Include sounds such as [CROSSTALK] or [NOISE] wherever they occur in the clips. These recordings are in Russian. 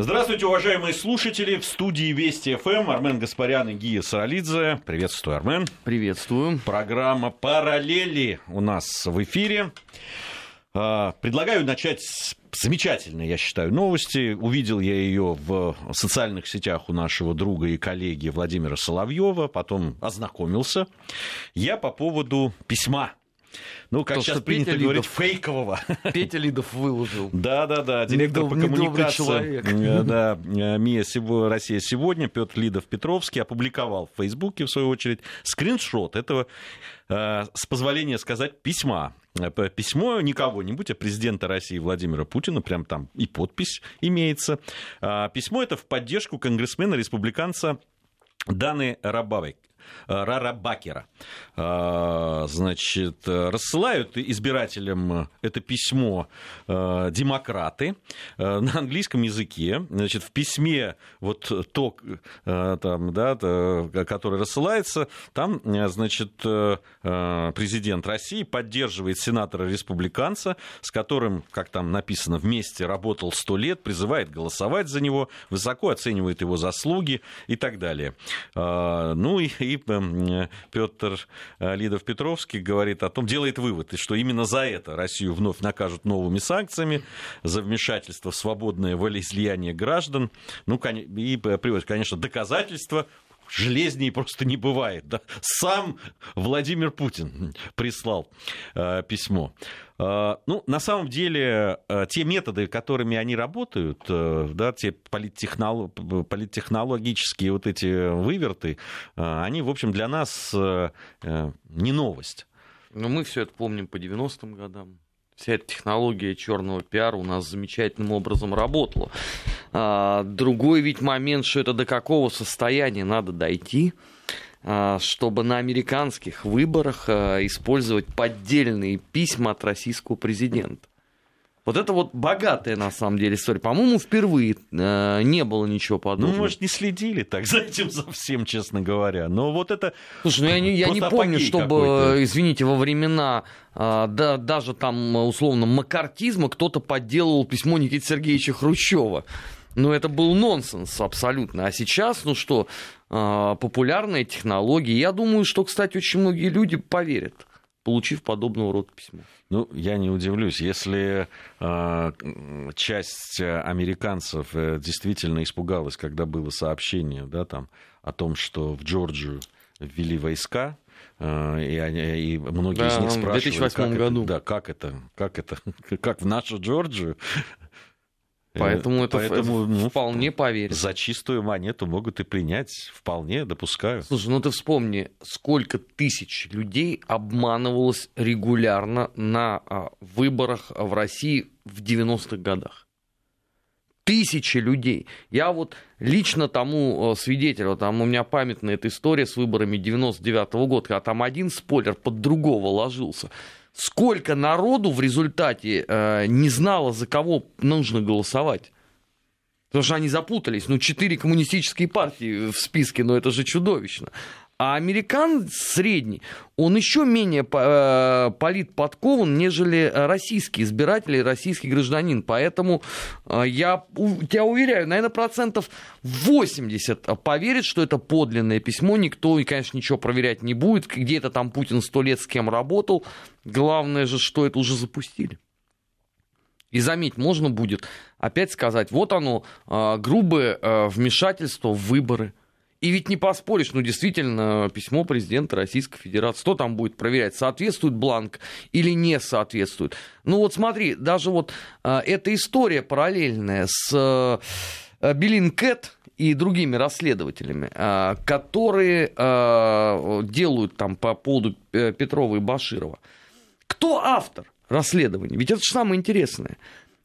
Здравствуйте, уважаемые слушатели. В студии Вести ФМ Армен Гаспарян и Гия Саралидзе. Приветствую, Армен. Приветствую. Программа «Параллели» у нас в эфире. А, предлагаю начать с замечательной, я считаю, новости. Увидел я ее в социальных сетях у нашего друга и коллеги Владимира Соловьева, потом ознакомился. Я по поводу письма ну, как То, сейчас принято Петя говорить, Лидов, фейкового. [LAUGHS] Петя Лидов выложил. Да-да-да, директор Недоб, по коммуникации э, [LAUGHS] да, э, МИА «Россия сегодня» Петр Лидов-Петровский опубликовал в Фейсбуке, в свою очередь, скриншот этого, э, с позволения сказать, письма. Письмо не кого-нибудь, а президента России Владимира Путина, прям там и подпись имеется. Письмо это в поддержку конгрессмена-республиканца Даны Рабавой, Рарабакера. А, значит, рассылают избирателям это письмо а, демократы а, на английском языке. Значит, в письме вот то, там, да, которое рассылается, там, значит, президент России поддерживает сенатора-республиканца, с которым, как там написано, вместе работал сто лет, призывает голосовать за него, высоко оценивает его заслуги и так далее. Ну и, и Петр Лидов-Петровский говорит о том, делает вывод, что именно за это Россию вновь накажут новыми санкциями, за вмешательство в свободное волеизлияние граждан, ну, и приводит, конечно, доказательства железнее просто не бывает. Да? Сам Владимир Путин прислал э, письмо. Э, ну, на самом деле, э, те методы, которыми они работают, э, да, те политтехнолог... политтехнологические вот эти выверты, э, они, в общем, для нас э, не новость. Но мы все это помним по 90-м годам вся эта технология черного пиара у нас замечательным образом работала. А, другой ведь момент, что это до какого состояния надо дойти, а, чтобы на американских выборах а, использовать поддельные письма от российского президента. Вот это вот богатая, на самом деле, история. По-моему, впервые э, не было ничего подобного. Ну, может, не следили так за этим совсем, честно говоря. Но вот это... Слушай, ну я не, я не помню, чтобы, извините, во времена э, да, даже там, условно, макартизма кто-то подделывал письмо Никиты Сергеевича Хрущева. Ну, это был нонсенс абсолютно. А сейчас, ну что, э, популярные технологии. Я думаю, что, кстати, очень многие люди поверят получив подобного рода письмо. Ну, я не удивлюсь, если э, часть американцев э, действительно испугалась, когда было сообщение, да, там, о том, что в Джорджию ввели войска, э, и, они, и многие да, из них в 2008 как году. Это, да, как это, как это, [LAUGHS] как в нашу Джорджию Поэтому это Поэтому, ну, вполне поверить. За чистую монету могут и принять. Вполне допускаю. Слушай, ну ты вспомни, сколько тысяч людей обманывалось регулярно на а, выборах в России в 90-х годах. Тысячи людей. Я вот лично тому свидетелю, там у меня памятная эта история с выборами 99 -го года, когда там один спойлер под другого ложился сколько народу в результате э, не знало, за кого нужно голосовать. Потому что они запутались. Ну, четыре коммунистические партии в списке, но это же чудовищно. А американ средний, он еще менее э, политподкован, нежели российский избиратель и российский гражданин. Поэтому э, я тебя уверяю, наверное, процентов 80 поверит, что это подлинное письмо. Никто, конечно, ничего проверять не будет. Где это там Путин сто лет с кем работал. Главное же, что это уже запустили. И заметь, можно будет опять сказать, вот оно, э, грубое вмешательство в выборы – и ведь не поспоришь, ну действительно, письмо президента Российской Федерации, что там будет проверять, соответствует бланк или не соответствует. Ну вот смотри, даже вот э, эта история параллельная с э, Белин Кэт и другими расследователями, э, которые э, делают там по поводу э, Петрова и Баширова. Кто автор расследования? Ведь это же самое интересное.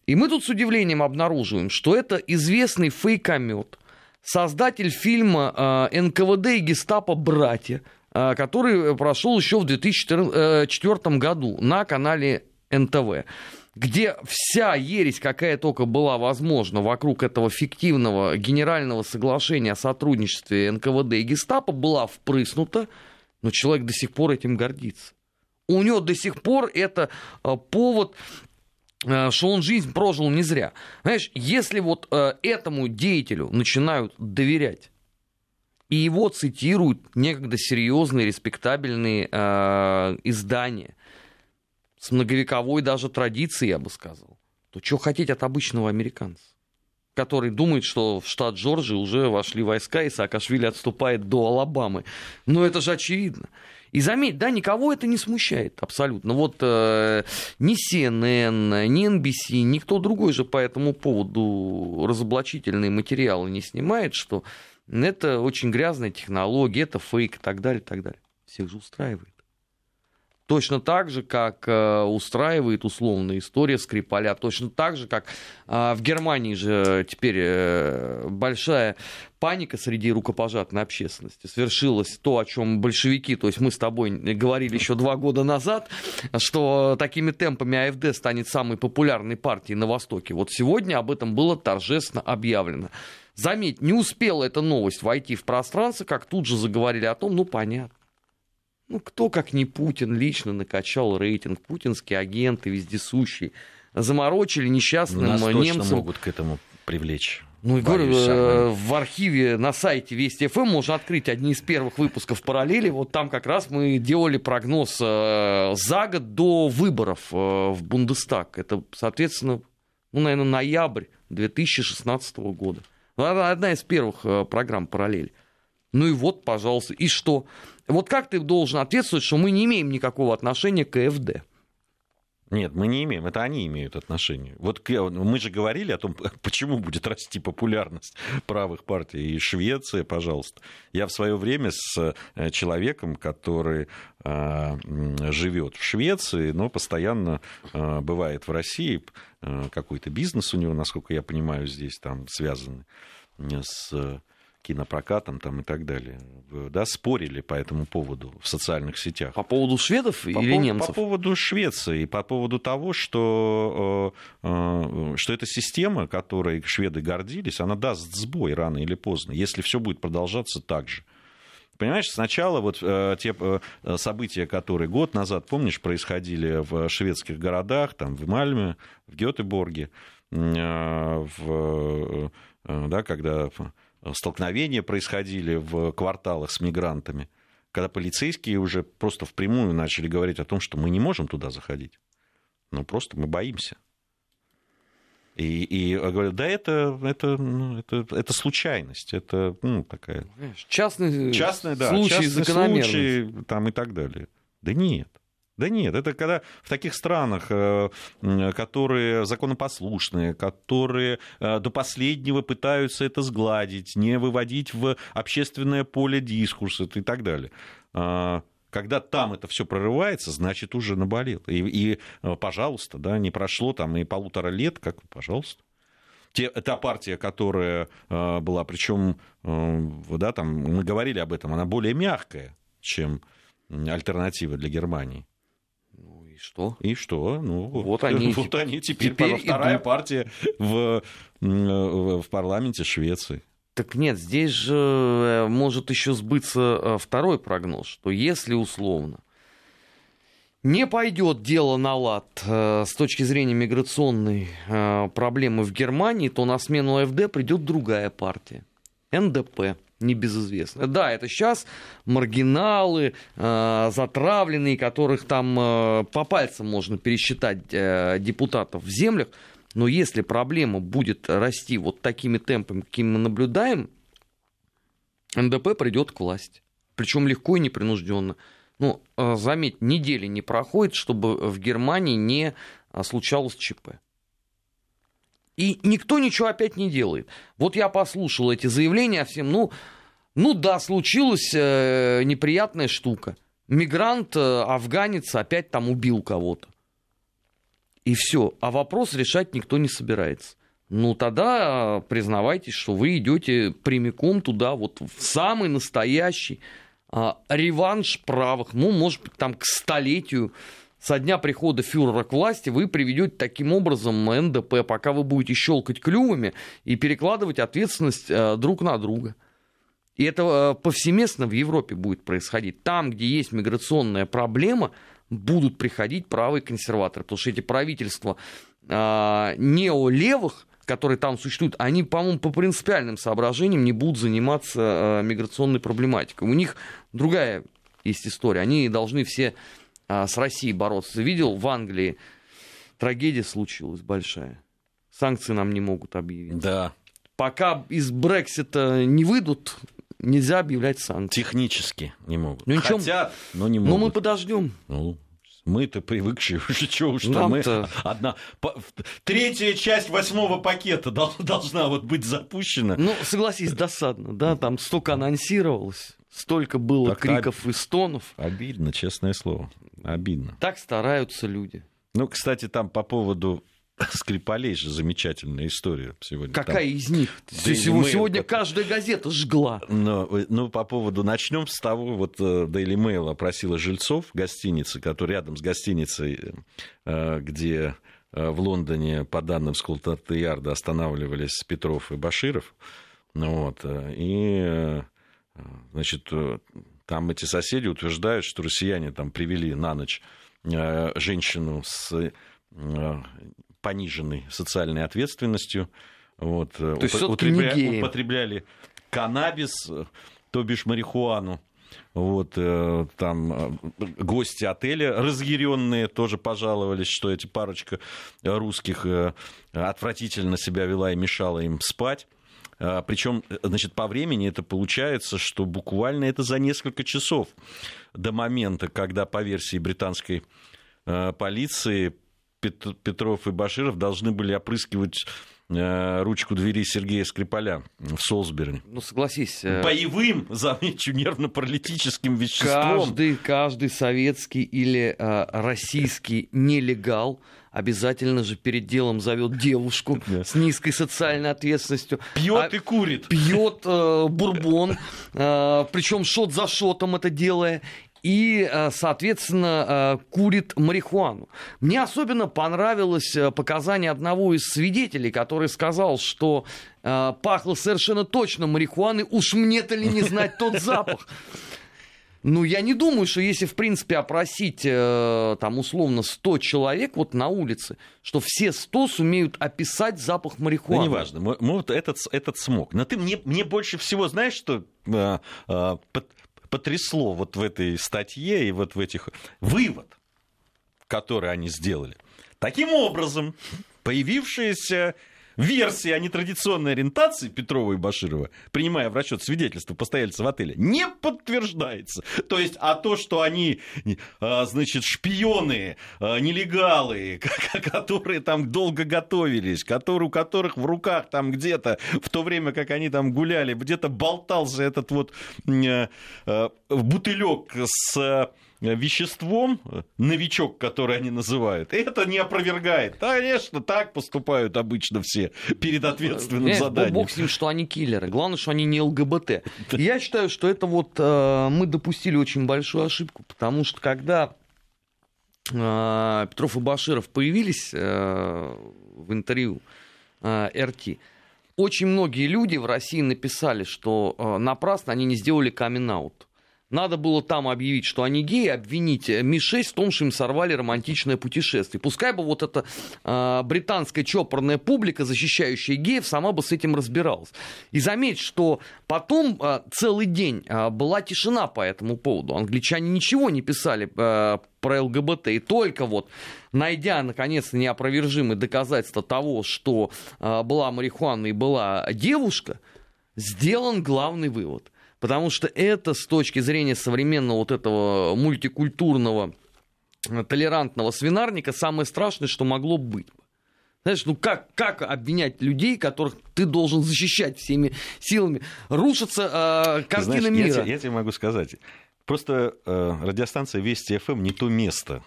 И мы тут с удивлением обнаруживаем, что это известный фейкомет, создатель фильма э, НКВД и Гестапо «Братья», э, который прошел еще в 2004 году на канале НТВ где вся ересь, какая только была возможна вокруг этого фиктивного генерального соглашения о сотрудничестве НКВД и Гестапо, была впрыснута, но человек до сих пор этим гордится. У него до сих пор это э, повод э, что он жизнь прожил не зря. Знаешь, если вот э, этому деятелю начинают доверять, и его цитируют некогда серьезные, респектабельные э, издания с многовековой даже традицией, я бы сказал, то что хотеть от обычного американца? который думает, что в штат Джорджии уже вошли войска, и Саакашвили отступает до Алабамы. Но это же очевидно. И заметь, да, никого это не смущает абсолютно. Вот э, ни CNN, ни NBC, никто другой же по этому поводу разоблачительные материалы не снимает, что это очень грязная технология, это фейк и так далее, и так далее. Всех же устраивает. Точно так же, как э, устраивает условная история Скрипаля, точно так же, как э, в Германии же теперь э, большая паника среди рукопожатной общественности. Свершилось то, о чем большевики, то есть мы с тобой говорили еще два года назад, что такими темпами АФД станет самой популярной партией на Востоке. Вот сегодня об этом было торжественно объявлено. Заметь, не успела эта новость войти в пространство, как тут же заговорили о том, ну понятно. Ну, кто, как не Путин, лично накачал рейтинг, путинские агенты, вездесущие, заморочили несчастным Нас немцам. могут к этому привлечь. Ну, и говорю, э, в архиве на сайте Вести ФМ можно открыть одни из первых выпусков параллели. Вот там как раз мы делали прогноз э, за год до выборов э, в Бундестаг. Это, соответственно, ну, наверное, ноябрь 2016 года. Ну, одна из первых программ параллели. Ну и вот, пожалуйста, и что? Вот как ты должен ответствовать, что мы не имеем никакого отношения к КФД? Нет, мы не имеем, это они имеют отношение. Вот мы же говорили о том, [LAUGHS] почему будет расти популярность правых партий. И Швеция, пожалуйста. Я в свое время с э, человеком, который э, живет в Швеции, но постоянно э, бывает в России, какой-то бизнес у него, насколько я понимаю, здесь там связанный с кинопрокатом там, и так далее, да, спорили по этому поводу в социальных сетях. По поводу шведов по или по, немцев? По поводу Швеции, по поводу того, что, э, э, что эта система, которой шведы гордились, она даст сбой рано или поздно, если все будет продолжаться так же. Понимаешь, сначала вот э, те э, события, которые год назад, помнишь, происходили в шведских городах, там в Мальме, в Гетеборге, э, в, э, да, когда столкновения происходили в кварталах с мигрантами, когда полицейские уже просто впрямую начали говорить о том, что мы не можем туда заходить. Ну, просто мы боимся. И, и говорят, да, это, это, ну, это, это случайность, это ну, такая... Частный, частный да, случай, частный случай там, и так далее. Да нет. Да нет, это когда в таких странах, э, которые законопослушные, которые э, до последнего пытаются это сгладить, не выводить в общественное поле дискурса и так далее. А, когда там это все прорывается, значит, уже наболел. И, и э, пожалуйста, да, не прошло там и полутора лет, как, пожалуйста. Те, та партия, которая была, причем, да, там, мы говорили об этом, она более мягкая, чем альтернатива для Германии что? И что? Ну, вот они, [LAUGHS] вот они теперь, теперь вторая идут. партия в, в парламенте Швеции. Так нет, здесь же э, может еще сбыться э, второй прогноз, что если условно не пойдет дело на лад э, с точки зрения миграционной проблемы в Германии, то на смену АФД придет другая партия, НДП небезызвестные. Да, это сейчас маргиналы, э, затравленные, которых там э, по пальцам можно пересчитать э, депутатов в землях, но если проблема будет расти вот такими темпами, какими мы наблюдаем, НДП придет к власти. Причем легко и непринужденно. Ну, заметь, недели не проходит, чтобы в Германии не случалось ЧП. И никто ничего опять не делает. Вот я послушал эти заявления всем, ну, ну да, случилась э, неприятная штука. Мигрант, э, афганец опять там убил кого-то. И все. А вопрос решать никто не собирается. Ну тогда признавайтесь, что вы идете прямиком туда, вот в самый настоящий а, реванш правых, ну, может быть, там к столетию со дня прихода фюрера к власти вы приведете таким образом НДП, пока вы будете щелкать клювами и перекладывать ответственность э, друг на друга. И это э, повсеместно в Европе будет происходить. Там, где есть миграционная проблема, будут приходить правые консерваторы, потому что эти правительства а, неолевых, которые там существуют, они, по-моему, по принципиальным соображениям не будут заниматься а, миграционной проблематикой. У них другая есть история. Они должны все а, с Россией бороться. Видел, в Англии трагедия случилась большая. Санкции нам не могут объявить. Да. Пока из Брексита не выйдут, нельзя объявлять санкции. Технически не могут. Ну, Хотят, но не могут. Но мы подождем. Ну, мы-то привыкшие [LAUGHS] уже, что, что мы одна... Третья часть восьмого пакета [LAUGHS] должна вот быть запущена. Ну, согласись, досадно, да, там столько анонсировалось, столько было так криков об... и стонов. Обидно, честное слово, обидно. Так стараются люди. Ну, кстати, там по поводу [LAUGHS] Скрипалей же замечательная история сегодня. Какая там... из них? Daily сегодня, сегодня каждая газета жгла. Но, ну, по поводу... Начнем с того, вот э, Daily Mail опросила жильцов гостиницы, которые рядом с гостиницей, э, где э, в Лондоне, по данным Скултарт-Ярда, останавливались Петров и Баширов. Ну, вот, и, значит, там эти соседи утверждают, что россияне там привели на ночь женщину с пониженной социальной ответственностью. Вот, То есть употребля... употребляли каннабис, то бишь марихуану. Вот э, там э, гости отеля разъяренные тоже пожаловались, что эти парочка русских э, отвратительно себя вела и мешала им спать. Причем, значит, по времени это получается, что буквально это за несколько часов до момента, когда по версии британской полиции Петров и Баширов должны были опрыскивать э, ручку двери Сергея Скрипаля в Солсбери. Ну, согласись. Э, Боевым, [LAUGHS] замечу, нервно-паралитическим веществом. Каждый, каждый советский или э, российский нелегал обязательно же перед делом зовет девушку с низкой социальной ответственностью. Пьет а, и курит. Пьет э, бурбон, э, причем шот за шотом это делая и, э, соответственно, э, курит марихуану. Мне особенно понравилось э, показание одного из свидетелей, который сказал, что пахло совершенно точно марихуаной, уж мне-то ли не знать тот запах. Ну, я не думаю, что если, в принципе, опросить, там, условно, 100 человек вот на улице, что все 100 сумеют описать запах марихуаны. Да неважно, мы, мы вот этот, этот смог. Но ты мне, мне больше всего, знаешь, что а, а, потрясло вот в этой статье и вот в этих... Вывод, который они сделали. Таким образом, появившаяся версия о нетрадиционной ориентации Петрова и Баширова, принимая в расчет свидетельства постояльца в отеле, не подтверждается. То есть, а то, что они, а, значит, шпионы, а, нелегалы, [LAUGHS] которые там долго готовились, которые, у которых в руках там где-то, в то время как они там гуляли, где-то болтался этот вот а, бутылек с веществом, новичок, который они называют, это не опровергает. Конечно, так поступают обычно все перед ответственным Нет, заданием. Бог с ним, что они киллеры. Главное, что они не ЛГБТ. [LAUGHS] Я считаю, что это вот э, мы допустили очень большую ошибку, потому что когда э, Петров и Баширов появились э, в интервью э, РТ, очень многие люди в России написали, что э, напрасно они не сделали камин-аут. Надо было там объявить, что они геи, обвинить Ми-6 в том, что им сорвали романтичное путешествие. Пускай бы вот эта э, британская чопорная публика, защищающая геев, сама бы с этим разбиралась. И заметь, что потом э, целый день э, была тишина по этому поводу. Англичане ничего не писали э, про ЛГБТ. И только вот найдя, наконец, неопровержимые доказательства того, что э, была марихуана и была девушка, сделан главный вывод Потому что это с точки зрения современного вот этого мультикультурного э, толерантного свинарника самое страшное, что могло быть. Знаешь, ну как, как обвинять людей, которых ты должен защищать всеми силами? Рушится э, картина Знаешь, мира. Я, я тебе могу сказать. Просто э, радиостанция Вести ФМ не то место,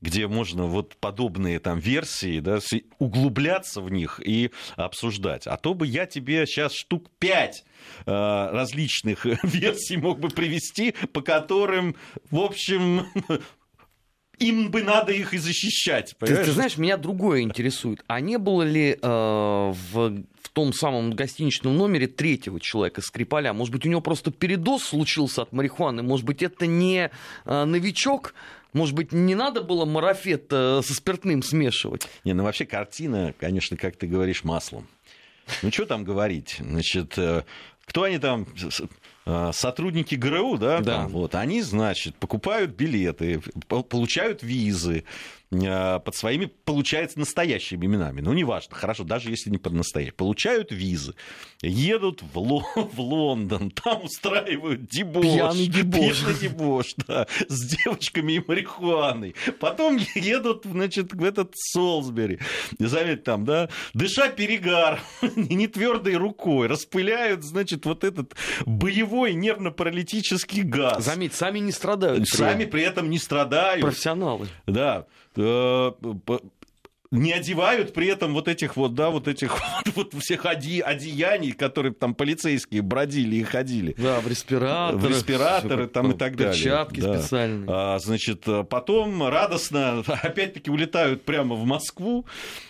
где можно вот подобные там версии, да, углубляться в них и обсуждать. А то бы я тебе сейчас штук пять э, различных [LAUGHS] версий мог бы привести, по которым, в общем, [LAUGHS] им бы надо их и защищать. Ты, ты знаешь, меня другое интересует. А не было ли э, в, в том самом гостиничном номере третьего человека, Скрипаля? Может быть, у него просто передоз случился от марихуаны? Может быть, это не э, новичок? Может быть, не надо было марафет э, со спиртным смешивать? Не, ну вообще картина, конечно, как ты говоришь, маслом. Ну, что там говорить? Значит, э, кто они там, сотрудники ГРУ, да, да. Там, вот, они, значит, покупают билеты, получают визы, Э, под своими, получается, настоящими именами. Ну, неважно, хорошо, даже если не под настоящими. Получают визы, едут в, Ло- [LAUGHS] в Лондон, там устраивают дебош. Пьяный дебош. Пьяный дебош, да, с девочками и марихуаной. Потом едут, значит, в этот Солсбери. Заметь там, да, дыша перегар, [LAUGHS] не твердой рукой, распыляют, значит, вот этот боевой нервно-паралитический газ. Заметь, сами не страдают. Сами при этом не страдают. Профессионалы. Да. Э, не одевают при этом вот этих вот, да, вот этих [LAUGHS] вот, всех оде, одеяний, которые там полицейские бродили и ходили. Да, в респираторы. В респираторы там и так далее. Перчатки да. специальные. А, значит, потом радостно [LAUGHS] опять-таки улетают прямо в Москву.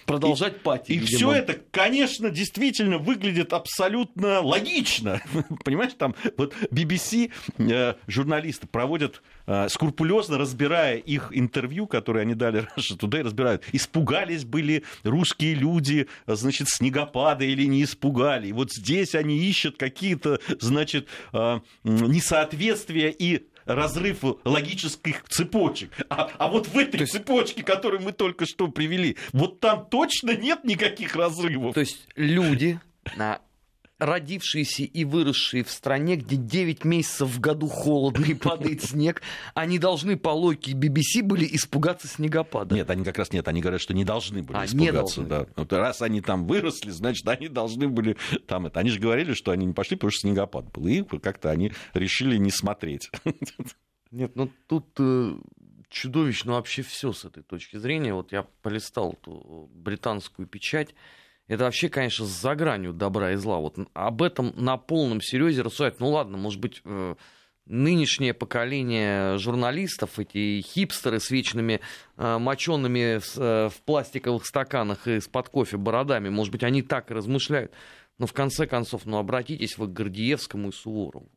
Продолжать пати. И все это, конечно, действительно выглядит абсолютно логично. [LAUGHS] Понимаешь, там вот BBC э, журналисты проводят э, скрупулезно разбирая их интервью, которые они дали [LAUGHS] Russia Today, разбирают, испугались были русские люди, значит, снегопада или не испугали. И вот здесь они ищут какие-то, значит, э, несоответствия и разрыв логических цепочек. А, а вот в этой есть... цепочке, которую мы только что привели, вот там точно нет никаких разрывов. То есть люди на родившиеся и выросшие в стране, где 9 месяцев в году холодно и [LAUGHS] падает снег, они должны по логике BBC были испугаться снегопада. Нет, они как раз нет, они говорят, что не должны были а, испугаться. Да. Вот раз они там выросли, значит, они должны были там это. Они же говорили, что они не пошли, потому что снегопад был. И как-то они решили не смотреть. Нет, ну тут э, чудовищно вообще все с этой точки зрения. Вот я полистал эту британскую печать это вообще, конечно, за гранью добра и зла. Вот об этом на полном серьезе рассуждать. Ну ладно, может быть, э, нынешнее поколение журналистов, эти хипстеры с вечными э, мочеными э, в пластиковых стаканах из-под кофе бородами, может быть, они так и размышляют. Но в конце концов, ну обратитесь вы к Гордеевскому и Суворову.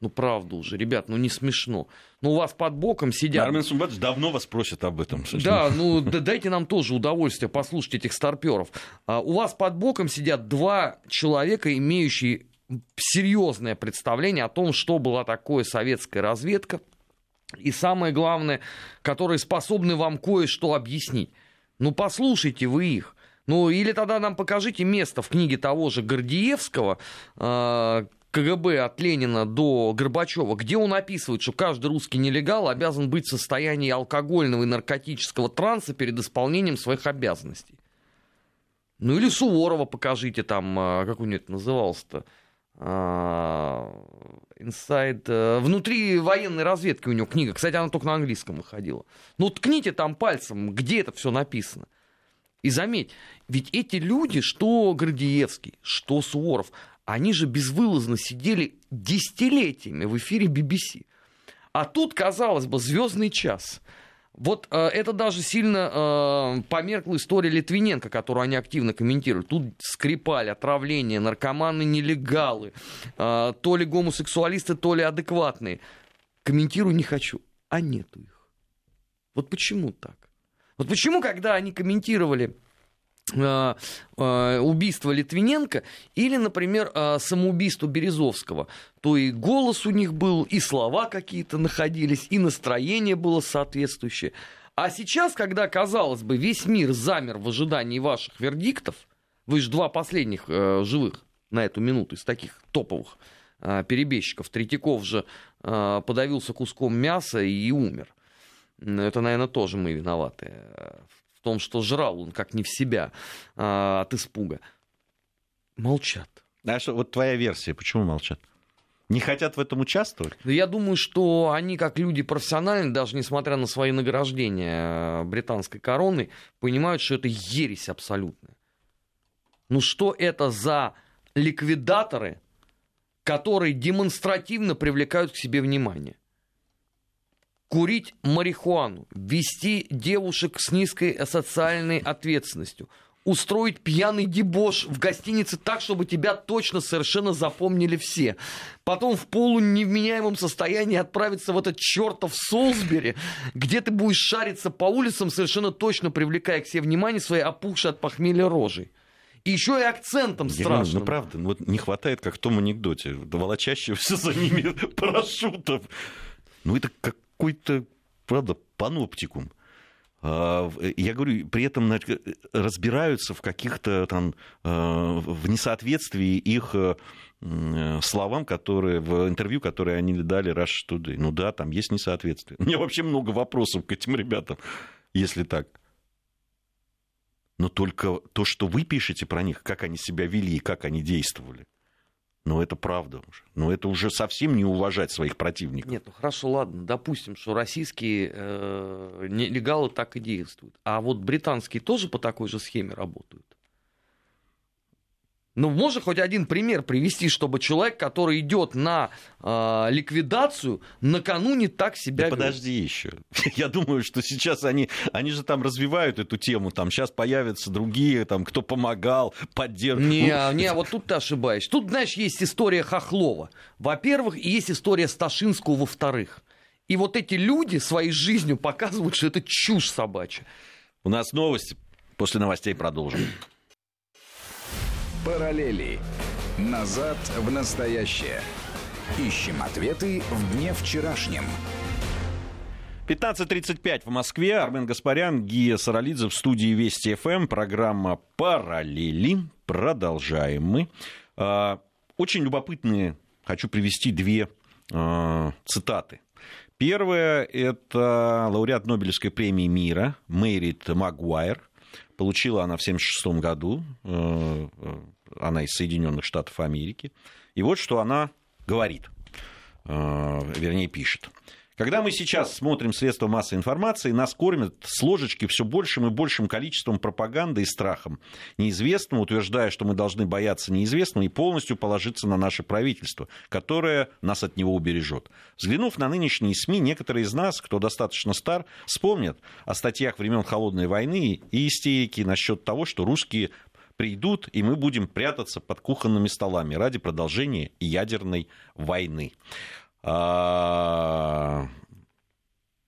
Ну, правда уже, ребят, ну не смешно. Ну, у вас под боком сидят... Армен Сумбатович давно вас просит об этом. Да, ну дайте нам тоже удовольствие послушать этих старперов. А, у вас под боком сидят два человека, имеющие серьезное представление о том, что была такое советская разведка. И самое главное, которые способны вам кое-что объяснить. Ну, послушайте вы их. Ну, или тогда нам покажите место в книге того же Гордеевского, а, КГБ от Ленина до Горбачева, где он описывает, что каждый русский нелегал обязан быть в состоянии алкогольного и наркотического транса перед исполнением своих обязанностей. Ну или Суворова покажите там, а, как у него это называлось-то, Inside, а, э, внутри военной разведки у него книга. Кстати, она только на английском выходила. Ну, ткните там пальцем, где это все написано. И заметь, ведь эти люди, что Гордеевский, что Суворов, они же безвылазно сидели десятилетиями в эфире BBC. А тут, казалось бы, звездный час. Вот э, это даже сильно э, померкла история Литвиненко, которую они активно комментируют. Тут скрипали, отравление, наркоманы, нелегалы, э, то ли гомосексуалисты, то ли адекватные. Комментирую не хочу, а нету их. Вот почему так? Вот почему, когда они комментировали убийство Литвиненко или, например, э, самоубийство Березовского, то и голос у них был, и слова какие-то находились, и настроение было соответствующее. А сейчас, когда, казалось бы, весь мир замер в ожидании ваших вердиктов, вы же два последних живых на эту минуту из таких топовых перебежчиков. Третьяков же подавился куском мяса и умер. Это, наверное, тоже мы виноваты в том, что жрал он как не в себя а, от испуга. Молчат. А что, вот твоя версия, почему молчат? Не хотят в этом участвовать? Я думаю, что они, как люди профессиональные, даже несмотря на свои награждения британской короны, понимают, что это ересь абсолютная. Ну что это за ликвидаторы, которые демонстративно привлекают к себе внимание? Курить марихуану, вести девушек с низкой социальной ответственностью, устроить пьяный дебош в гостинице так, чтобы тебя точно совершенно запомнили все. Потом в полуневменяемом состоянии отправиться в этот чертов Солсбери, где ты будешь шариться по улицам, совершенно точно привлекая к себе внимание своей опухшей от похмелья рожей. И еще и акцентом Я страшным. Ну, правда, вот не хватает, как в том анекдоте, волочащегося за ними [LAUGHS] парашютов. Ну, это какой-то, правда, паноптикум. А, я говорю, при этом разбираются в каких-то там а, в несоответствии их э, словам, которые в интервью, которые они дали Rush Today. Ну да, там есть несоответствие. У меня вообще много вопросов к этим ребятам, если так. Но только то, что вы пишете про них, как они себя вели и как они действовали – но это правда уже. Но это уже совсем не уважать своих противников. Нет, ну хорошо, ладно, допустим, что российские э, нелегалы так и действуют. А вот британские тоже по такой же схеме работают. Ну, можно хоть один пример привести, чтобы человек, который идет на э, ликвидацию, накануне так себя да Подожди еще. [LAUGHS] Я думаю, что сейчас они, они же там развивают эту тему, там сейчас появятся другие, там, кто помогал, поддерживал. Не, ну, не, вот тут ты ошибаешься. Тут, знаешь, есть история Хохлова, во-первых, и есть история Сташинского, во-вторых. И вот эти люди своей жизнью показывают, что это чушь собачья. У нас новости. После новостей продолжим. Параллели. Назад в настоящее. Ищем ответы в дне вчерашнем. 15.35 в Москве. Армен Гаспарян, Гия Саралидзе в студии Вести ФМ. Программа «Параллели». Продолжаем мы. А, очень любопытные, хочу привести две а, цитаты. Первая – это лауреат Нобелевской премии мира Мэрит Магуайр. Получила она в 1976 году, э, э, она из Соединенных Штатов Америки. И вот что она говорит, э, вернее пишет. Когда мы сейчас смотрим средства массовой информации, нас кормят с ложечки все большим и большим количеством пропаганды и страхом неизвестного, утверждая, что мы должны бояться неизвестного и полностью положиться на наше правительство, которое нас от него убережет. Взглянув на нынешние СМИ, некоторые из нас, кто достаточно стар, вспомнят о статьях времен Холодной войны и истерики насчет того, что русские придут, и мы будем прятаться под кухонными столами ради продолжения ядерной войны. А,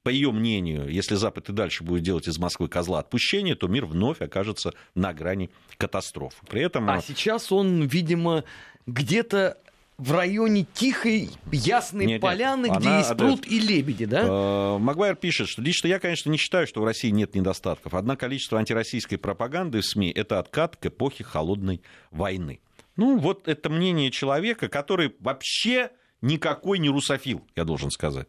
по ее мнению, если Запад и дальше будет делать из Москвы козла отпущения, то мир вновь окажется на грани катастрофы. При этом... А сейчас он, видимо, где-то в районе тихой, ясной нет, поляны, нет, где она, есть пруд да, и лебеди, да? Э, Магуайр пишет, что лично я, конечно, не считаю, что в России нет недостатков. Однако количество антироссийской пропаганды в СМИ – это откат к эпохе холодной войны. Ну, вот это мнение человека, который вообще никакой не русофил, я должен сказать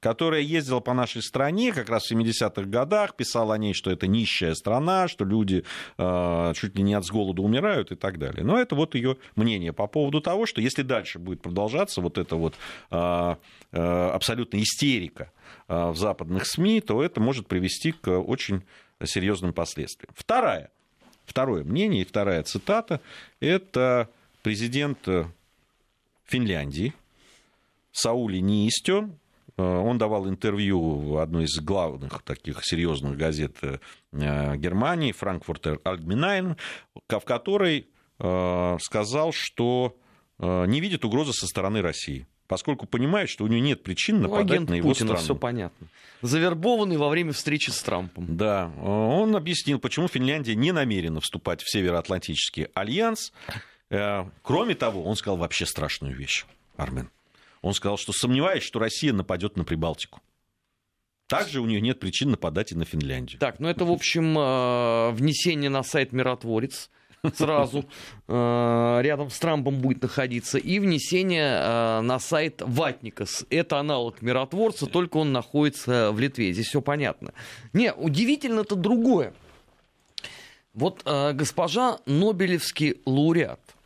которая ездила по нашей стране как раз в 70-х годах, писала о ней, что это нищая страна, что люди э, чуть ли не от с голоду умирают и так далее. Но это вот ее мнение по поводу того, что если дальше будет продолжаться вот эта вот э, э, абсолютная истерика э, в западных СМИ, то это может привести к очень серьезным последствиям. Вторая, второе мнение и вторая цитата – это президент Финляндии, Саули Ниистё, э, он давал интервью в одной из главных таких серьезных газет э, Германии, Франкфуртер Альгминайн, в которой э, сказал, что не видит угрозы со стороны России поскольку понимает, что у него нет причин ну, нападать ну, на его Путина, страну. все понятно. Завербованный во время встречи с Трампом. Да, он объяснил, почему Финляндия не намерена вступать в Североатлантический альянс. Кроме того, он сказал вообще страшную вещь, Армен. Он сказал, что сомневаюсь, что Россия нападет на Прибалтику. Также у нее нет причин нападать и на Финляндию. Так, ну это, в общем, э, внесение на сайт «Миротворец» сразу э, рядом с Трампом будет находиться, и внесение э, на сайт Ватникас. Это аналог миротворца, только он находится в Литве. Здесь все понятно. Не, удивительно-то другое. Вот госпожа Нобелевский лауреат –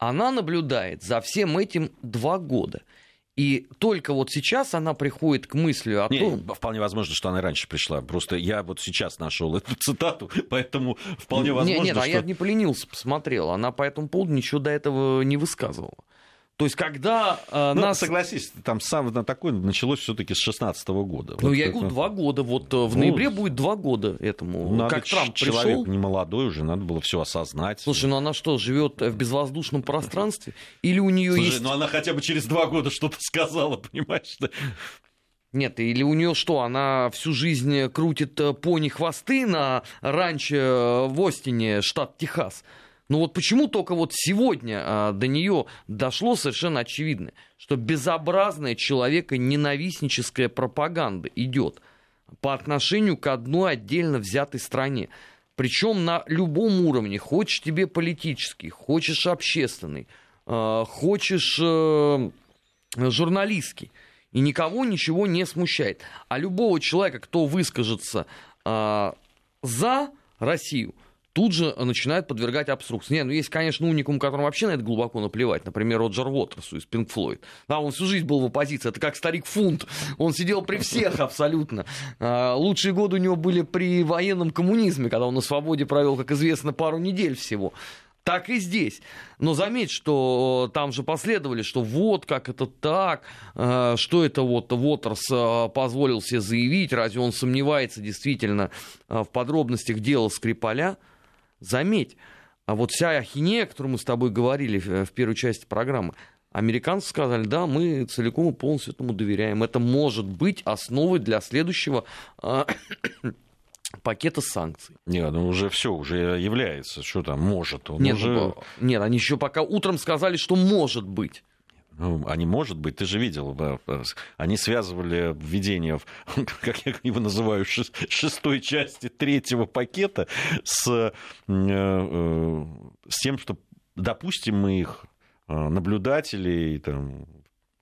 она наблюдает за всем этим два года. И только вот сейчас она приходит к мысли о не, том... Вполне возможно, что она раньше пришла. Просто я вот сейчас нашел эту [LAUGHS] цитату, поэтому вполне возможно, Нет, нет, что... а я не поленился, посмотрел. Она по этому поводу ничего до этого не высказывала. То есть, когда э, ну, нас... Согласись, там сам на такое началось все-таки с 16 года. Ну, вот я говорю, два года. Вот э, в ну, ноябре будет два года этому. Надо как Трамп человек пришел... не молодой уже, надо было все осознать. Слушай, ну она что, живет в безвоздушном пространстве? Или у нее Слушай, есть... ну она хотя бы через два года что-то сказала, понимаешь? Нет, или у нее что, она всю жизнь крутит э, пони-хвосты на ранче э, в Остине, штат Техас? Но вот почему только вот сегодня а, до нее дошло совершенно очевидно, что безобразная человека ненавистническая пропаганда идет по отношению к одной отдельно взятой стране. Причем на любом уровне. Хочешь тебе политический, хочешь общественный, э, хочешь э, журналистский. И никого ничего не смущает. А любого человека, кто выскажется э, за Россию, тут же начинают подвергать обструкции. Не, ну есть, конечно, уникум, которому вообще на это глубоко наплевать. Например, Роджер Уотерсу из Pink Floyd. Да, он всю жизнь был в оппозиции. Это как старик Фунт. Он сидел при всех абсолютно. А, лучшие годы у него были при военном коммунизме, когда он на свободе провел, как известно, пару недель всего так и здесь. Но заметь, что там же последовали, что вот как это так, а, что это вот Уотерс а, позволил себе заявить, разве он сомневается действительно в подробностях дела Скрипаля. Заметь, а вот вся ахинея, о которой мы с тобой говорили в первой части программы, Американцы сказали, да, мы целиком и полностью этому доверяем. Это может быть основой для следующего э, [COUGHS] пакета санкций. Нет, ну уже все, уже является. Что там, может? Он нет, уже... ну, нет, они еще пока утром сказали, что может быть. Ну, они, может быть, ты же видел, они связывали введение, [LAUGHS] как я его называю, шестой части третьего пакета с, э, э, с тем, что допустим мы их э, наблюдателей, там,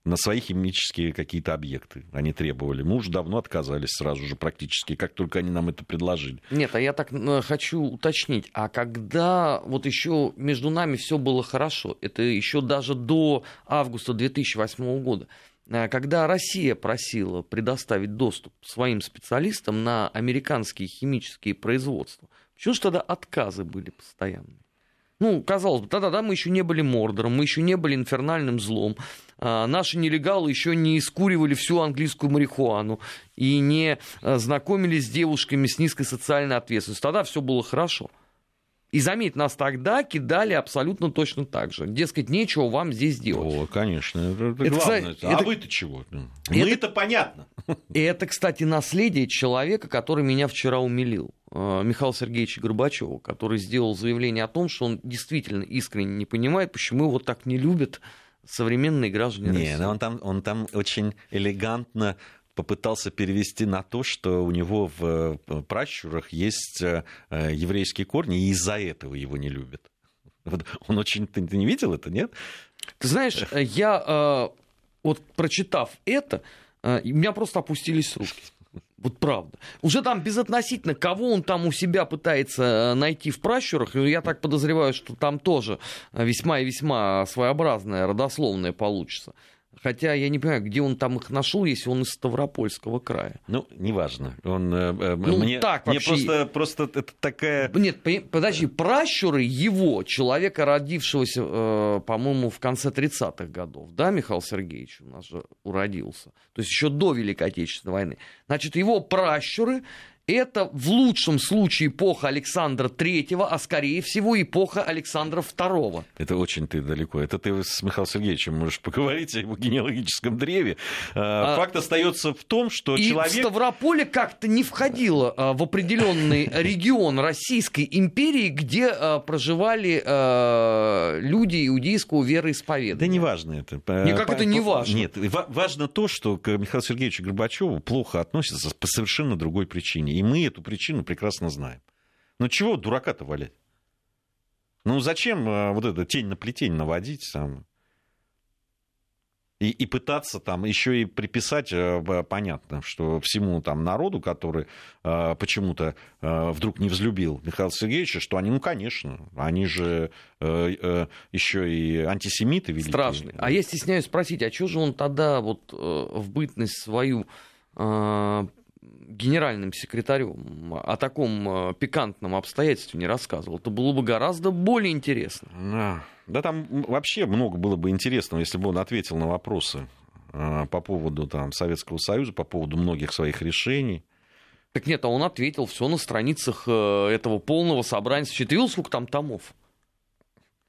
на свои химические какие-то объекты они требовали. Мы уже давно отказались сразу же практически, как только они нам это предложили. Нет, а я так э, хочу уточнить, а когда вот еще между нами все было хорошо, это еще даже до августа 2008 года, э, когда Россия просила предоставить доступ своим специалистам на американские химические производства, почему же тогда отказы были постоянные? Ну, казалось бы, тогда да, мы еще не были Мордором, мы еще не были инфернальным злом. А, наши нелегалы еще не искуривали всю английскую марихуану и не а, знакомились с девушками с низкой социальной ответственностью. Тогда все было хорошо. И заметь, нас тогда кидали абсолютно точно так же. Дескать, нечего вам здесь делать. О, конечно. Это, это главное. Кстати, а это... вы-то чего? Мы это понятно. И это, кстати, наследие человека, который меня вчера умилил. Э, Михаила Сергеевича Горбачева, который сделал заявление о том, что он действительно искренне не понимает, почему его так не любят современные граждане не, России. он там, он там очень элегантно попытался перевести на то, что у него в пращурах есть э, еврейские корни, и из-за этого его не любят. Вот он очень... Ты, ты не видел это, нет? Ты знаешь, я э, вот прочитав это, у меня просто опустились руки. Вот правда. Уже там безотносительно, кого он там у себя пытается э, найти в пращурах, я так подозреваю, что там тоже весьма и весьма своеобразное родословное получится. Хотя я не понимаю, где он там их нашел, если он из Ставропольского края. Ну, неважно. Он, э, э ну, мне, так вообще... мне просто, просто это такая... Нет, подожди, пращуры его, человека, родившегося, э, по-моему, в конце 30-х годов, да, Михаил Сергеевич у нас же уродился, то есть еще до Великой Отечественной войны. Значит, его пращуры это в лучшем случае эпоха Александра Третьего, а скорее всего эпоха Александра Второго. Это очень ты далеко. Это ты с Михаилом Сергеевичем можешь поговорить о его генеалогическом древе. А, а, Факт остается в том, что и человек... Ставрополе как-то не входило а, в определенный [LAUGHS] регион Российской империи, где проживали люди иудейского вероисповедания. Да не важно это. Никак это не важно. Нет, важно то, что к Михаилу Сергеевичу Горбачеву плохо относятся по совершенно другой причине. И мы эту причину прекрасно знаем. Ну чего дурака-то валять? Ну зачем э, вот эту тень на плетень наводить сам? И, и пытаться там еще и приписать, э, понятно, что всему там народу, который э, почему-то э, вдруг не взлюбил Михаила Сергеевича, что они, ну, конечно, они же э, э, еще и антисемиты великие. Страшные. А я стесняюсь спросить, а что же он тогда вот э, в бытность свою э, генеральным секретарем о таком э, пикантном обстоятельстве не рассказывал, то было бы гораздо более интересно. Да. Да там вообще много было бы интересного, если бы он ответил на вопросы по поводу там, Советского Союза, по поводу многих своих решений. Так нет, а он ответил все на страницах э, этого полного собрания. Ты видел, сколько там томов?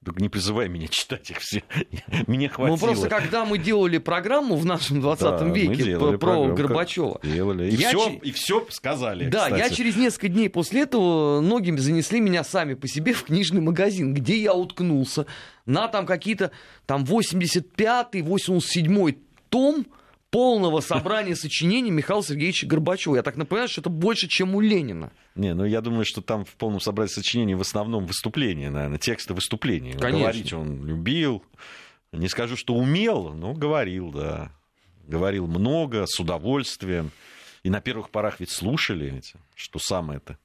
Так не призывай меня читать их все. [LAUGHS] Мне хватило. Ну просто когда мы делали программу в нашем 20 да, веке про программу, Горбачева. Делали. И, я все, ч... и все сказали. Да, кстати. я через несколько дней после этого многими занесли меня сами по себе в книжный магазин, где я уткнулся на там какие-то там 85-й, 87-й том полного собрания сочинений Михаила Сергеевича Горбачева. Я так напоминаю, что это больше, чем у Ленина. Не, ну я думаю, что там в полном собрании сочинений в основном выступления, наверное, тексты выступлений. Конечно. Говорить он любил. Не скажу, что умел, но говорил, да. Говорил много, с удовольствием. И на первых порах ведь слушали, что самое это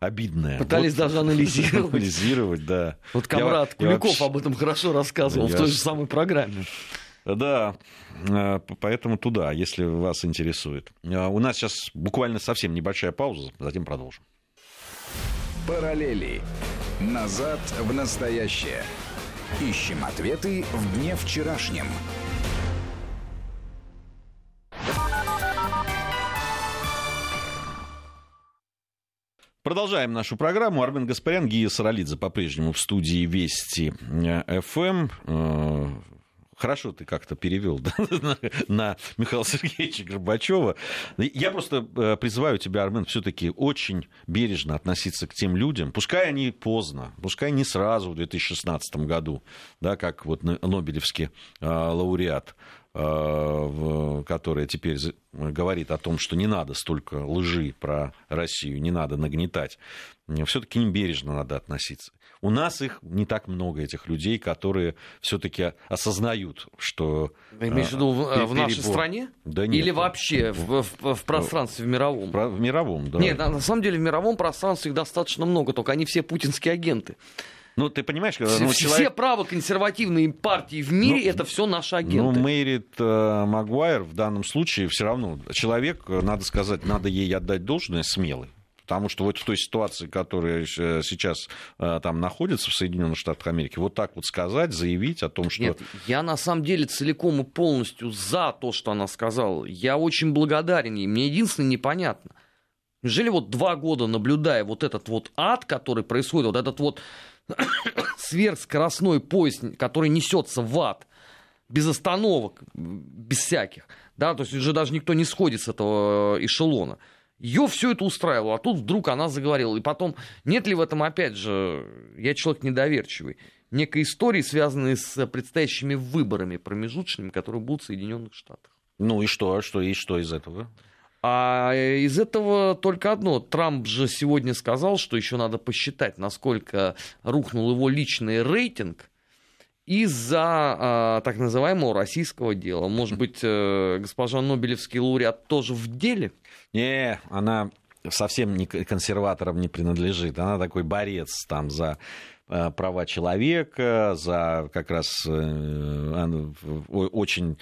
обидное. Пытались вот, даже анализировать. Анализировать, да. Вот Камрад я, Куликов я вообще... об этом хорошо рассказывал я... в той же самой программе. Да, э, поэтому туда, если вас интересует. Э, у нас сейчас буквально совсем небольшая пауза, затем продолжим. Параллели. Назад в настоящее. Ищем ответы в дне вчерашнем. Продолжаем нашу программу. Армен Гаспарян, Гия Саралидзе по-прежнему в студии Вести ФМ. Хорошо ты как-то перевел [LAUGHS] да, на, на Михаила Сергеевича Горбачева. Я просто э, призываю тебя, Армен, все-таки очень бережно относиться к тем людям. Пускай они поздно, пускай не сразу в 2016 году, да, как вот Нобелевский э, лауреат, э, который теперь говорит о том, что не надо столько лжи про Россию, не надо нагнетать. Все-таки бережно надо относиться. У нас их не так много, этих людей, которые все-таки осознают, что... Вы имеете в виду в, а, в нашей стране? Да нет. Или вообще в, в, в пространстве, в мировом? В мировом, да. Нет, на самом деле в мировом пространстве их достаточно много, только они все путинские агенты. Ну, ты понимаешь, когда ну, все человек... правоконсервативные партии в мире ну, это все наши агенты. Ну, Мэрит э, Магуайр в данном случае все равно человек, надо сказать, надо ей отдать должное смелый. Потому что вот в той ситуации, которая э, сейчас э, там находится в Соединенных Штатах Америки, вот так вот сказать, заявить о том, что... Нет, я на самом деле целиком и полностью за то, что она сказала. Я очень благодарен ей. Мне единственное непонятно. Неужели вот два года наблюдая вот этот вот ад, который происходит, вот этот вот [COUGHS] сверхскоростной поезд, который несется в ад, без остановок, без всяких, да, то есть уже даже никто не сходит с этого э, эшелона. Ее все это устраивало, а тут вдруг она заговорила. И потом, нет ли в этом, опять же, я человек недоверчивый, некой истории, связанной с предстоящими выборами промежуточными, которые будут в Соединенных Штатах. Ну и что? Что и что из этого? А из этого только одно. Трамп же сегодня сказал, что еще надо посчитать, насколько рухнул его личный рейтинг из-за а, так называемого российского дела. Может быть, э, госпожа Нобелевский лауреат тоже в деле? Не, она совсем не консерваторам не принадлежит. Она такой борец там за э, права человека, за как раз э, очень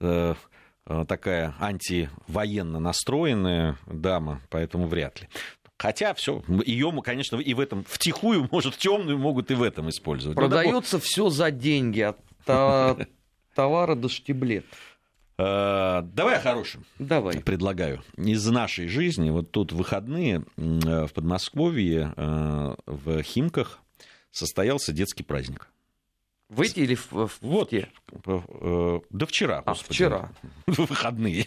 э, такая антивоенно настроенная дама, поэтому вряд ли. Хотя все, ее, конечно, и в этом втихую, может, темную могут и в этом использовать. Продается все за деньги от [LAUGHS] товара до штиблет. Э, давай о хорошем. Давай. Предлагаю. Из нашей жизни, вот тут выходные в Подмосковье э, в Химках состоялся детский праздник. В эти или в, в вот, те? Э, да вчера. А, господи. вчера. [LAUGHS] Выходные.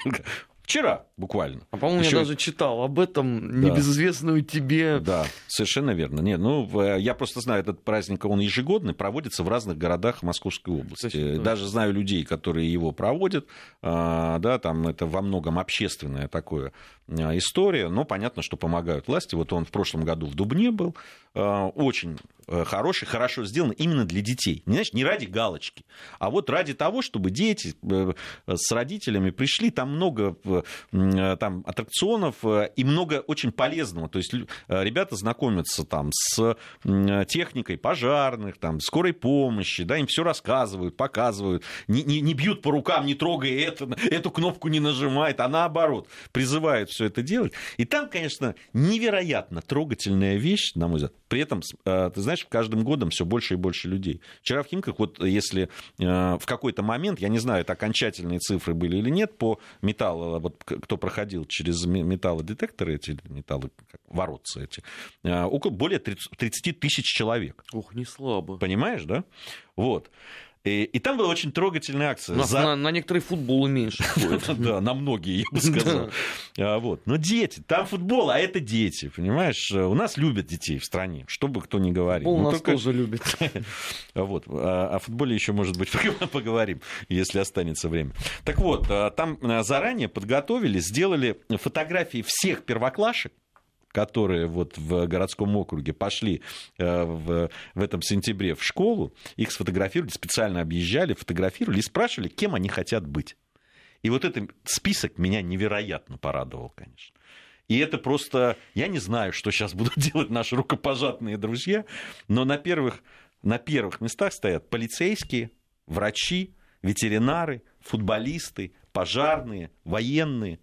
Вчера буквально. А по-моему, Еще... я даже читал об этом, да. небезызвестную тебе. Да, совершенно верно. Не, ну, я просто знаю, этот праздник, он ежегодный, проводится в разных городах Московской области. Кстати, даже знаю людей, которые его проводят. А, да, там это во многом общественная такое а, история, но понятно, что помогают власти. Вот он в прошлом году в Дубне был. А, очень Э, хороший, хорошо сделан именно для детей. Не, знаешь, не ради галочки, а вот ради того, чтобы дети э, с родителями пришли. Там много там аттракционов и много очень полезного. То есть ребята знакомятся там с техникой пожарных, там, скорой помощи, да, им все рассказывают, показывают, не, не, не бьют по рукам, не трогай это, эту кнопку не нажимает, а наоборот, призывают все это делать. И там, конечно, невероятно трогательная вещь, на мой взгляд. При этом, ты знаешь, каждым годом все больше и больше людей. Вчера в Химках, вот если в какой-то момент, я не знаю, это окончательные цифры были или нет, по металлу, вот кто проходил через металлодетекторы, эти металлы, воротцы эти, около более 30 тысяч человек. Ух, не слабо. Понимаешь, да? Вот. И, и там была очень трогательная акция. На, За... на, на некоторые футболы меньше [LAUGHS] Да, на многие, я бы сказал. А, вот. Но дети, там футбол, а это дети, понимаешь? У нас любят детей в стране, что бы кто ни говорил. Футбол нас тоже любит. [LAUGHS] Вот. О футболе еще, может быть, [LAUGHS] поговорим, если останется время. Так вот, а, там а, заранее подготовили, сделали фотографии всех первоклашек, которые вот в городском округе пошли э, в, в этом сентябре в школу, их сфотографировали, специально объезжали, фотографировали и спрашивали, кем они хотят быть. И вот этот список меня невероятно порадовал, конечно. И это просто, я не знаю, что сейчас будут [LAUGHS] делать наши рукопожатные друзья, но на первых, на первых местах стоят полицейские, врачи, ветеринары, футболисты, пожарные, военные.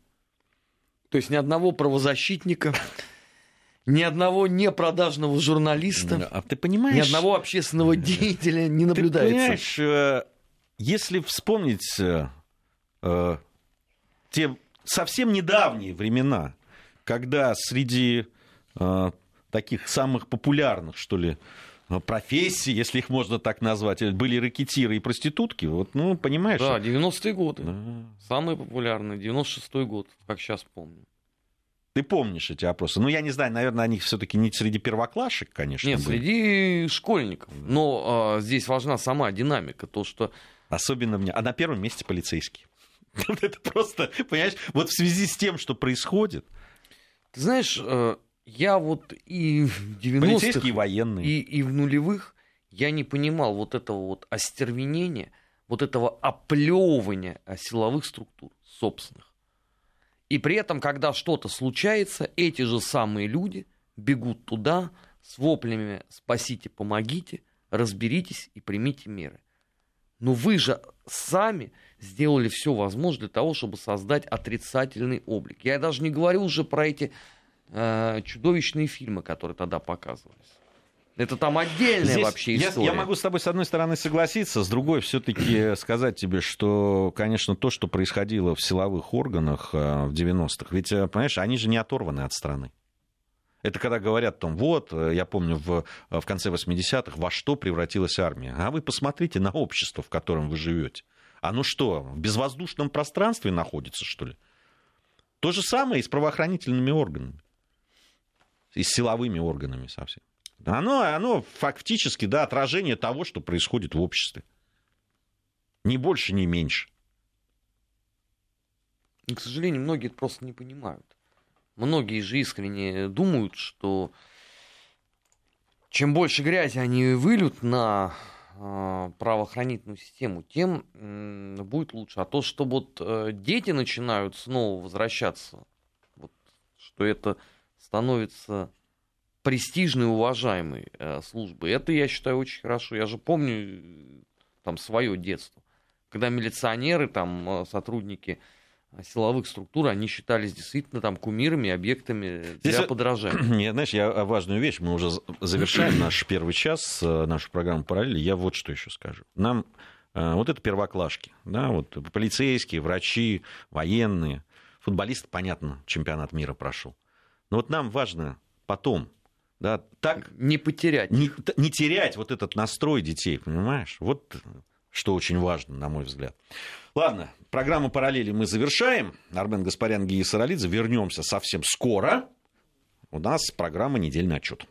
То есть ни одного правозащитника, [LAUGHS] ни одного непродажного журналиста, а ты понимаешь, ни одного общественного деятеля не наблюдается. Ты понимаешь, э, если вспомнить э, э, те совсем недавние времена, когда среди таких самых популярных, что ли, профессий, если их можно так назвать, были рэкетиры и проститутки, вот, ну, понимаешь? Да, 90-е годы. Да. Самые популярные, 96-й год, как сейчас помню. Ты помнишь эти опросы? Ну, я не знаю, наверное, они все-таки не среди первоклашек, конечно. Нет, были. среди школьников. Но а, здесь важна сама динамика, то, что... Особенно мне. А на первом месте полицейские. [LAUGHS] Это просто, понимаешь, вот в связи с тем, что происходит. Ты знаешь, э, я вот и в 90-х... Полицейские и военные. И, и в нулевых я не понимал вот этого вот остервенения, вот этого оплевывания силовых структур собственных. И при этом, когда что-то случается, эти же самые люди бегут туда с воплями «спасите, помогите», «разберитесь и примите меры». Но вы же сами сделали все возможное для того, чтобы создать отрицательный облик. Я даже не говорю уже про эти э, чудовищные фильмы, которые тогда показывались. Это там отдельная Здесь вообще история. Я, я могу с тобой, с одной стороны, согласиться, с другой все-таки сказать тебе, что, конечно, то, что происходило в силовых органах э, в 90-х, ведь, э, понимаешь, они же не оторваны от страны. Это когда говорят там, вот, э, я помню, в, в конце 80-х, во что превратилась армия. А вы посмотрите на общество, в котором вы живете. Оно что, в безвоздушном пространстве находится, что ли? То же самое и с правоохранительными органами. И с силовыми органами совсем. Оно, оно фактически да, отражение того, что происходит в обществе. Ни больше, ни меньше. И, к сожалению, многие это просто не понимают. Многие же искренне думают, что чем больше грязи они вылют на э, правоохранительную систему, тем будет лучше. А то, что вот э, дети начинают снова возвращаться, вот, что это становится престижной, уважаемой э, службы. Это, я считаю, очень хорошо. Я же помню э, там свое детство, когда милиционеры, там э, сотрудники э, силовых структур, они считались действительно там кумирами, объектами для Здесь, подражания. [CLEARS THROAT] Нет, знаешь, я важную вещь, мы уже завершаем наш первый час, нашу программу «Параллели», я вот что еще скажу. Нам вот это первоклашки, да, вот полицейские, врачи, военные, футболисты, понятно, чемпионат мира прошел. Но вот нам важно потом да, так не потерять. Не, не терять вот этот настрой детей, понимаешь? Вот что очень важно, на мой взгляд. Ладно, программу «Параллели» мы завершаем. Армен Гаспарян, Гия Саралидзе. Вернемся совсем скоро. У нас программа «Недельный отчет».